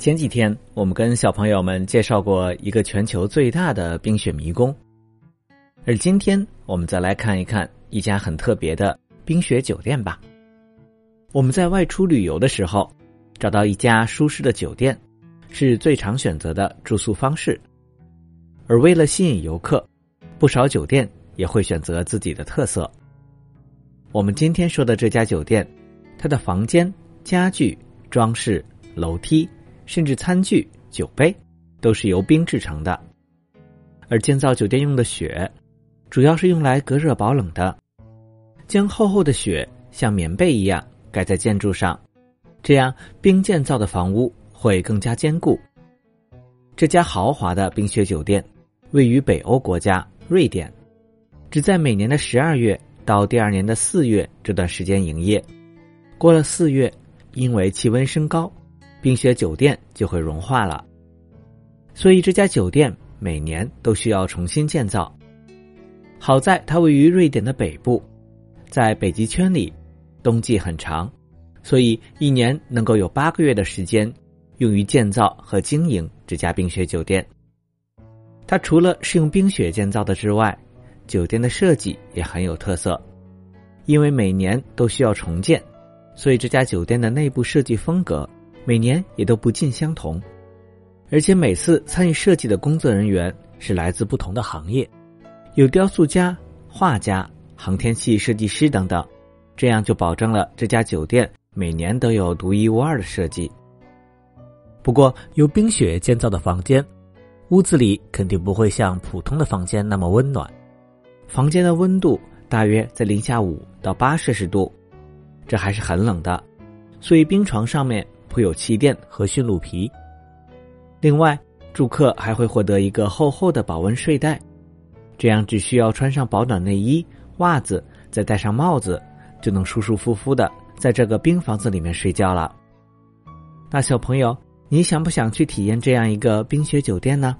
前几天我们跟小朋友们介绍过一个全球最大的冰雪迷宫，而今天我们再来看一看一家很特别的冰雪酒店吧。我们在外出旅游的时候，找到一家舒适的酒店，是最常选择的住宿方式。而为了吸引游客，不少酒店也会选择自己的特色。我们今天说的这家酒店，它的房间、家具、装饰、楼梯。甚至餐具、酒杯都是由冰制成的，而建造酒店用的雪，主要是用来隔热保冷的。将厚厚的雪像棉被一样盖在建筑上，这样冰建造的房屋会更加坚固。这家豪华的冰雪酒店位于北欧国家瑞典，只在每年的十二月到第二年的四月这段时间营业。过了四月，因为气温升高。冰雪酒店就会融化了，所以这家酒店每年都需要重新建造。好在它位于瑞典的北部，在北极圈里，冬季很长，所以一年能够有八个月的时间用于建造和经营这家冰雪酒店。它除了是用冰雪建造的之外，酒店的设计也很有特色，因为每年都需要重建，所以这家酒店的内部设计风格。每年也都不尽相同，而且每次参与设计的工作人员是来自不同的行业，有雕塑家、画家、航天器设计师等等，这样就保证了这家酒店每年都有独一无二的设计。不过，由冰雪建造的房间，屋子里肯定不会像普通的房间那么温暖，房间的温度大约在零下五到八摄氏度，这还是很冷的，所以冰床上面。铺有气垫和驯鹿皮。另外，住客还会获得一个厚厚的保温睡袋，这样只需要穿上保暖内衣、袜子，再戴上帽子，就能舒舒服服的在这个冰房子里面睡觉了。那小朋友，你想不想去体验这样一个冰雪酒店呢？